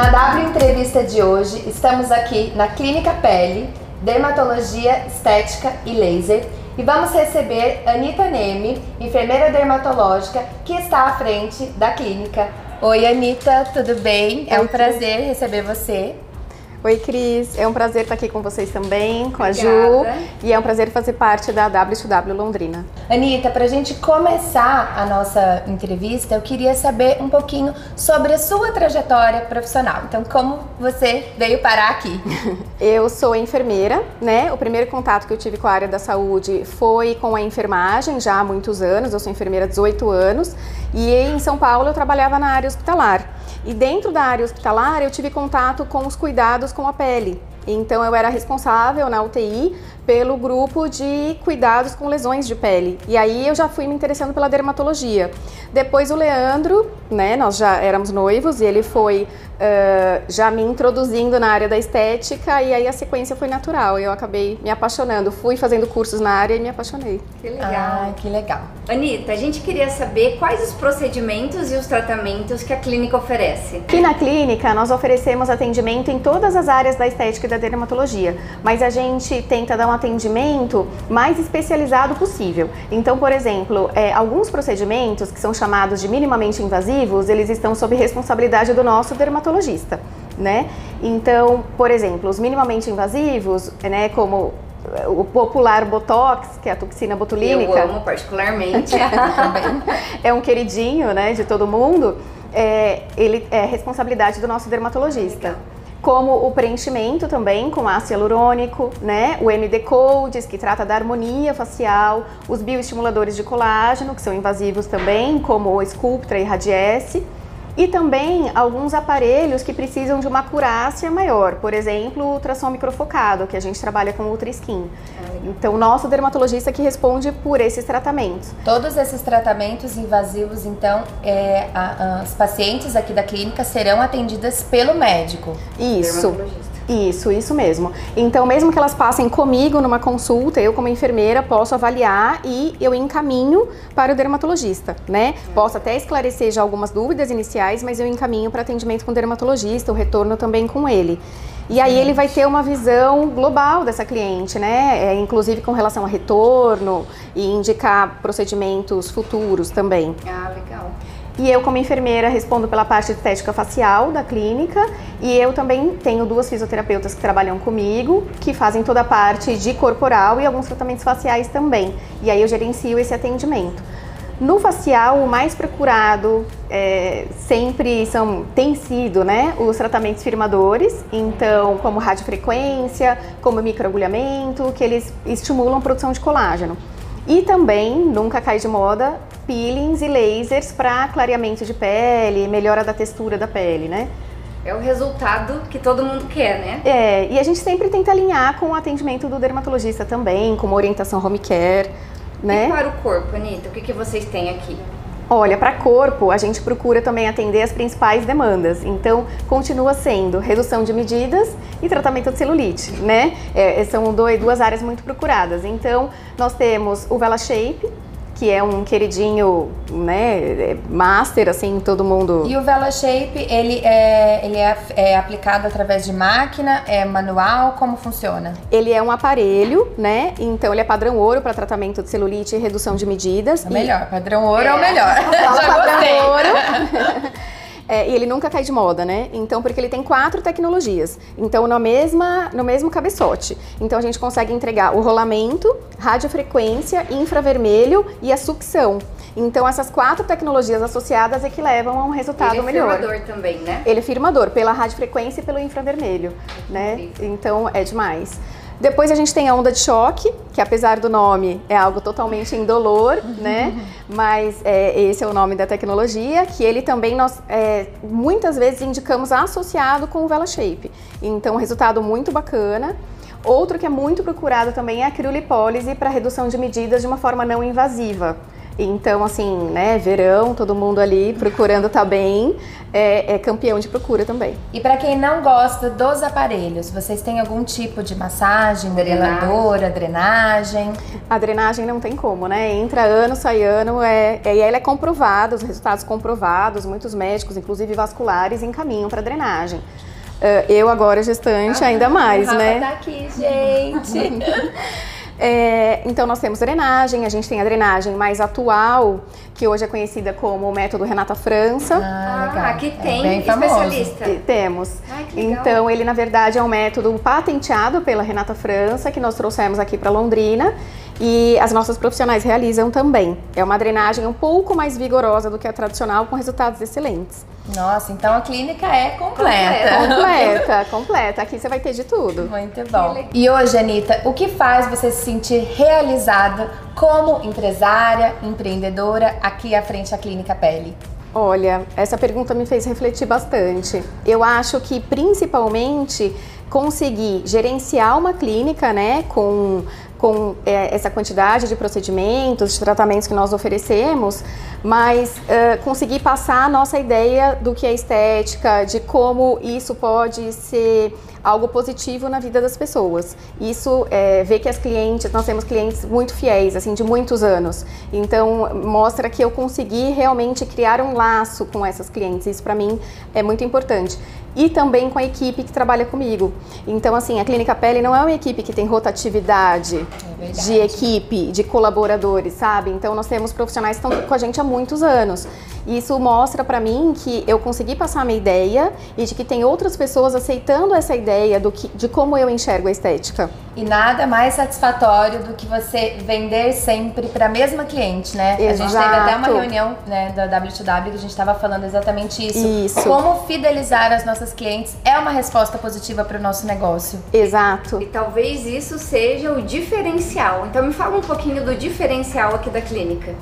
Na W Entrevista de hoje, estamos aqui na Clínica Pele, Dermatologia, Estética e Laser e vamos receber Anita Neme, enfermeira dermatológica que está à frente da clínica. Oi Anita, tudo bem? É um prazer receber você. Oi, Cris. É um prazer estar aqui com vocês também, com Obrigada. a Ju. E é um prazer fazer parte da W2W Londrina. Anitta, para a gente começar a nossa entrevista, eu queria saber um pouquinho sobre a sua trajetória profissional. Então, como você veio parar aqui? eu sou enfermeira, né? O primeiro contato que eu tive com a área da saúde foi com a enfermagem, já há muitos anos. Eu sou enfermeira há 18 anos. E em São Paulo eu trabalhava na área hospitalar. E dentro da área hospitalar eu tive contato com os cuidados com a pele. Então eu era responsável na UTI pelo grupo de cuidados com lesões de pele. E aí eu já fui me interessando pela dermatologia. Depois o Leandro, né, nós já éramos noivos e ele foi uh, já me introduzindo na área da estética e aí a sequência foi natural. Eu acabei me apaixonando, fui fazendo cursos na área e me apaixonei. Que legal. Ah, que legal. Anitta, a gente queria saber quais os procedimentos e os tratamentos que a clínica oferece. Aqui na clínica nós oferecemos atendimento em todas as áreas da estética da dermatologia, mas a gente tenta dar um atendimento mais especializado possível. Então, por exemplo, é, alguns procedimentos que são chamados de minimamente invasivos, eles estão sob responsabilidade do nosso dermatologista, né? Então, por exemplo, os minimamente invasivos, né, como o popular Botox, que é a toxina botulínica. Eu amo particularmente. é um queridinho, né, de todo mundo. É, ele é responsabilidade do nosso dermatologista. Legal como o preenchimento também com ácido hialurônico, né? O MD Codes, que trata da harmonia facial, os bioestimuladores de colágeno, que são invasivos também, como o Sculptra e Radiesse, e também alguns aparelhos que precisam de uma acurácia maior, por exemplo, o ultrassom microfocado, que a gente trabalha com Ultra Skin. Então, nosso dermatologista que responde por esses tratamentos. Todos esses tratamentos invasivos, então, é, a, as pacientes aqui da clínica serão atendidas pelo médico. Isso. Isso, isso mesmo. Então, mesmo que elas passem comigo numa consulta, eu como enfermeira posso avaliar e eu encaminho para o dermatologista, né? Posso até esclarecer já algumas dúvidas iniciais, mas eu encaminho para atendimento com o dermatologista, o retorno também com ele. E aí ele vai ter uma visão global dessa cliente, né? É, inclusive com relação a retorno e indicar procedimentos futuros também. Ah, legal. E eu, como enfermeira, respondo pela parte de estética facial da clínica. E eu também tenho duas fisioterapeutas que trabalham comigo, que fazem toda a parte de corporal e alguns tratamentos faciais também. E aí eu gerencio esse atendimento. No facial, o mais procurado é, sempre são, tem sido né, os tratamentos firmadores, então, como radiofrequência, como microagulhamento, que eles estimulam a produção de colágeno. E também, nunca cai de moda, peelings e lasers para clareamento de pele, melhora da textura da pele, né? É o resultado que todo mundo quer, né? É, e a gente sempre tenta alinhar com o atendimento do dermatologista também, com uma orientação home care né? E para o corpo, Anitta, o que, que vocês têm aqui? Olha, para corpo, a gente procura também atender as principais demandas. Então, continua sendo redução de medidas e tratamento de celulite, né? É, são dois, duas áreas muito procuradas. Então, nós temos o Vela Shape, que é um queridinho, né, é master, assim, todo mundo... E o Vela Shape, ele é, ele é, é aplicado através de máquina, é manual, como funciona? Ele é um aparelho, né, então ele é padrão ouro para tratamento de celulite e redução de medidas. É o melhor, padrão ouro é, é o melhor. Já padrão gostei. ouro. É, e ele nunca cai de moda, né? Então, porque ele tem quatro tecnologias. Então, no, mesma, no mesmo cabeçote. Então, a gente consegue entregar o rolamento, radiofrequência, infravermelho e a sucção. Então, essas quatro tecnologias associadas é que levam a um resultado ele é melhor. Ele é firmador também, né? Ele é firmador, pela radiofrequência e pelo infravermelho, né? Então, é demais. Depois a gente tem a onda de choque, que apesar do nome é algo totalmente indolor, né? Mas é, esse é o nome da tecnologia, que ele também nós é, muitas vezes indicamos associado com o Vela Shape. Então, resultado muito bacana. Outro que é muito procurado também é a criolipólise para redução de medidas de uma forma não invasiva. Então, assim, né, verão, todo mundo ali procurando tá bem, é, é campeão de procura também. E para quem não gosta dos aparelhos, vocês têm algum tipo de massagem, modeladora, drenagem? A drenagem não tem como, né? Entra ano, sai ano, é, é, e ela é comprovada, os resultados comprovados, muitos médicos, inclusive vasculares, encaminham para drenagem. Uh, eu agora gestante, ah, ainda mais, né? Tá aqui, gente. É, então nós temos drenagem, a gente tem a drenagem mais atual, que hoje é conhecida como o método Renata França. Ah, ah aqui é tem é especialista. E, temos. Ai, então ele na verdade é um método patenteado pela Renata França que nós trouxemos aqui para Londrina e as nossas profissionais realizam também. É uma drenagem um pouco mais vigorosa do que a tradicional, com resultados excelentes. Nossa, então a clínica é completa. Completa, completa. Aqui você vai ter de tudo. Muito bom. E hoje, Anitta, o que faz você se sentir realizada como empresária, empreendedora aqui à frente da Clínica Pele? Olha, essa pergunta me fez refletir bastante. Eu acho que principalmente conseguir gerenciar uma clínica, né, com com é, essa quantidade de procedimentos, de tratamentos que nós oferecemos, mas conseguir passar a nossa ideia do que é estética, de como isso pode ser algo positivo na vida das pessoas. Isso é, ver que as clientes, nós temos clientes muito fiéis, assim, de muitos anos. Então mostra que eu consegui realmente criar um laço com essas clientes. Isso para mim é muito importante e também com a equipe que trabalha comigo. Então, assim, a Clínica Pele não é uma equipe que tem rotatividade é de equipe, de colaboradores, sabe? Então, nós temos profissionais que estão com a gente há muitos anos. E isso mostra para mim que eu consegui passar a minha ideia e de que tem outras pessoas aceitando essa ideia do que, de como eu enxergo a estética. E nada mais satisfatório do que você vender sempre para a mesma cliente, né? Exato. A gente teve até uma reunião né, da W2W que a gente estava falando exatamente isso. Isso. Como fidelizar as nossas clientes é uma resposta positiva para o nosso negócio. Exato. E talvez isso seja o diferencial. Então me fala um pouquinho do diferencial aqui da clínica.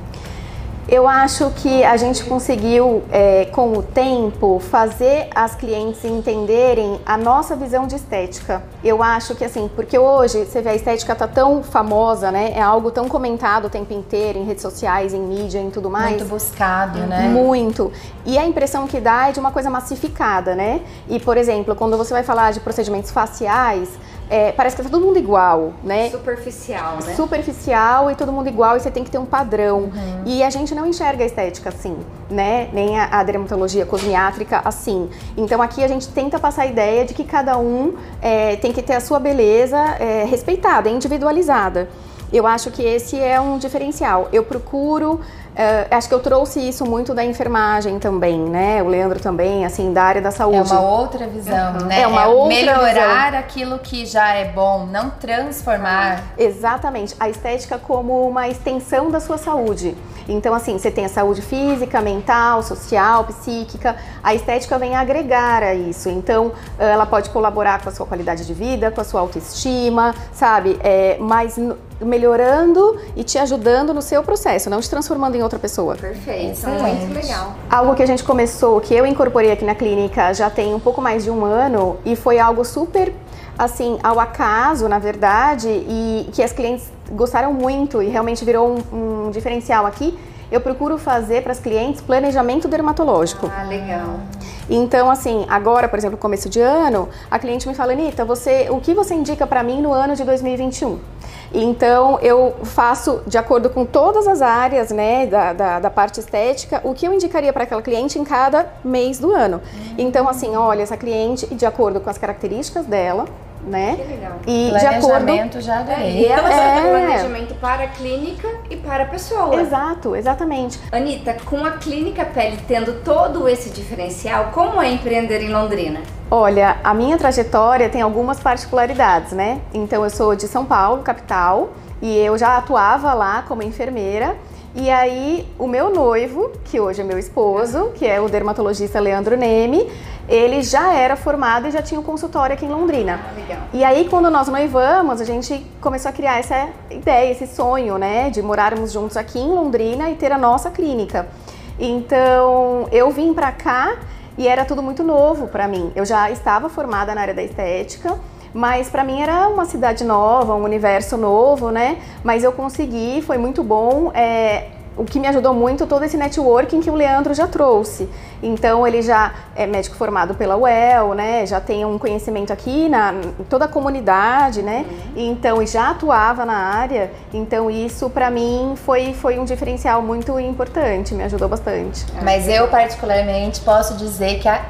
Eu acho que a gente conseguiu, é, com o tempo, fazer as clientes entenderem a nossa visão de estética. Eu acho que assim, porque hoje você vê a estética tá tão famosa, né? É algo tão comentado o tempo inteiro em redes sociais, em mídia, em tudo mais. Muito buscado, né? Muito. E a impressão que dá é de uma coisa massificada, né? E, por exemplo, quando você vai falar de procedimentos faciais, é, parece que tá todo mundo igual, né? Superficial, né? Superficial e todo mundo igual e você tem que ter um padrão. Uhum. E a gente não enxerga a estética assim, né? Nem a, a dermatologia cosmiátrica assim. Então aqui a gente tenta passar a ideia de que cada um é, tem que ter a sua beleza é, respeitada, individualizada. Eu acho que esse é um diferencial. Eu procuro Uh, acho que eu trouxe isso muito da enfermagem também, né? O Leandro também, assim, da área da saúde. É uma outra visão, uhum. né? É uma é outra melhorar visão. aquilo que já é bom, não transformar. Exatamente. A estética como uma extensão da sua saúde. Então, assim, você tem a saúde física, mental, social, psíquica. A estética vem agregar a isso. Então, ela pode colaborar com a sua qualidade de vida, com a sua autoestima, sabe? É, mas melhorando e te ajudando no seu processo, não te transformando em outra pessoa. Perfeito, Excelente. muito legal. Algo que a gente começou, que eu incorporei aqui na clínica já tem um pouco mais de um ano e foi algo super assim, ao acaso, na verdade, e que as clientes gostaram muito e realmente virou um, um diferencial aqui. Eu procuro fazer para as clientes planejamento dermatológico. Ah, legal. Então, assim, agora, por exemplo, começo de ano, a cliente me fala, Anitta, você, o que você indica para mim no ano de 2021? Então, eu faço de acordo com todas as áreas né, da, da, da parte estética, o que eu indicaria para aquela cliente em cada mês do ano. Uhum. Então, assim, olha, essa cliente, de acordo com as características dela, né? Que legal. E de acordo já É, e ela é. planejamento para a clínica e para a pessoa. Exato, exatamente. Anitta, com a clínica pele tendo todo esse diferencial, como é empreender em Londrina? Olha, a minha trajetória tem algumas particularidades, né? Então eu sou de São Paulo, capital, e eu já atuava lá como enfermeira. E aí, o meu noivo, que hoje é meu esposo, que é o dermatologista Leandro Neme, ele já era formado e já tinha um consultório aqui em Londrina. Ah, legal. E aí, quando nós noivamos, a gente começou a criar essa ideia, esse sonho, né, de morarmos juntos aqui em Londrina e ter a nossa clínica. Então, eu vim pra cá e era tudo muito novo para mim. Eu já estava formada na área da estética, mas para mim era uma cidade nova, um universo novo, né? Mas eu consegui, foi muito bom. É, o que me ajudou muito todo esse networking que o Leandro já trouxe. Então ele já é médico formado pela UEL, né? Já tem um conhecimento aqui na em toda a comunidade, né? Uhum. Então e já atuava na área. Então isso para mim foi foi um diferencial muito importante, me ajudou bastante. Mas eu particularmente posso dizer que a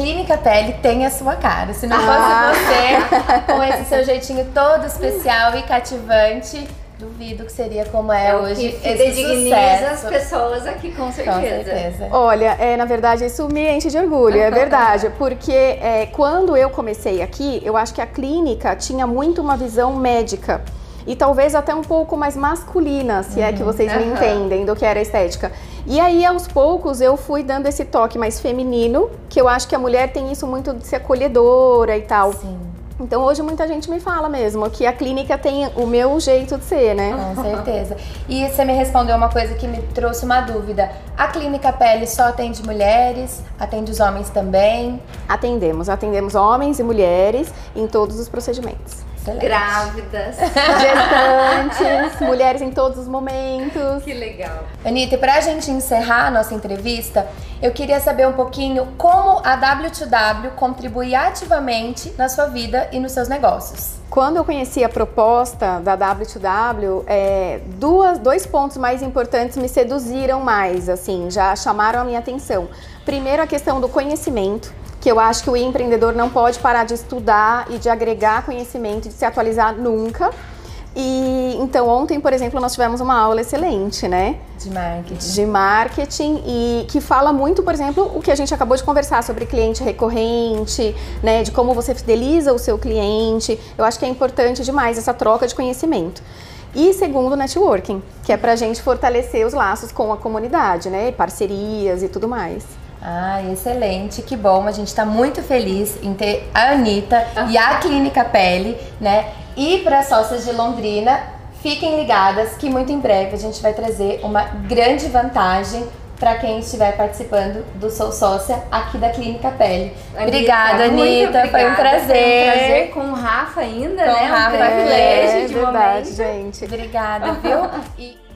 Clínica Pele tem a sua cara. Se não fosse ah. você, com esse seu jeitinho todo especial e cativante, duvido que seria como é, é hoje. Que esse as pessoas aqui, com certeza. com certeza. Olha, é, na verdade, isso me enche de orgulho, é verdade. Porque é, quando eu comecei aqui, eu acho que a clínica tinha muito uma visão médica e talvez até um pouco mais masculina, se uhum. é que uhum. vocês uhum. me entendem, do que era estética. E aí, aos poucos, eu fui dando esse toque mais feminino, que eu acho que a mulher tem isso muito de ser acolhedora e tal. Sim. Então hoje muita gente me fala mesmo que a clínica tem o meu jeito de ser, né? Com certeza. E você me respondeu uma coisa que me trouxe uma dúvida. A clínica pele só atende mulheres? Atende os homens também? Atendemos, atendemos homens e mulheres em todos os procedimentos. Excelente. Grávidas, gestantes, mulheres em todos os momentos. Que legal. Anitta, e pra gente encerrar a nossa entrevista, eu queria saber um pouquinho como a W2W contribui ativamente na sua vida e nos seus negócios. Quando eu conheci a proposta da W2W, é, duas, dois pontos mais importantes me seduziram mais, assim, já chamaram a minha atenção. Primeiro, a questão do conhecimento que eu acho que o empreendedor não pode parar de estudar e de agregar conhecimento, de se atualizar nunca. E então ontem, por exemplo, nós tivemos uma aula excelente, né? De marketing. De marketing e que fala muito, por exemplo, o que a gente acabou de conversar sobre cliente recorrente, né? De como você fideliza o seu cliente. Eu acho que é importante demais essa troca de conhecimento. E segundo, networking, que é pra gente fortalecer os laços com a comunidade, né? Parcerias e tudo mais. Ah, excelente, que bom. A gente está muito feliz em ter a Anitta e a Clínica Pele, né? E para sócias de Londrina, fiquem ligadas que muito em breve a gente vai trazer uma grande vantagem para quem estiver participando do Sou Sócia aqui da Clínica Pele. Anitta, obrigada, Anitta. Foi um prazer. Foi um prazer com o Rafa ainda, com né? O Rafa, um privilégio é, de verdade, momento. gente. Obrigada, viu? E...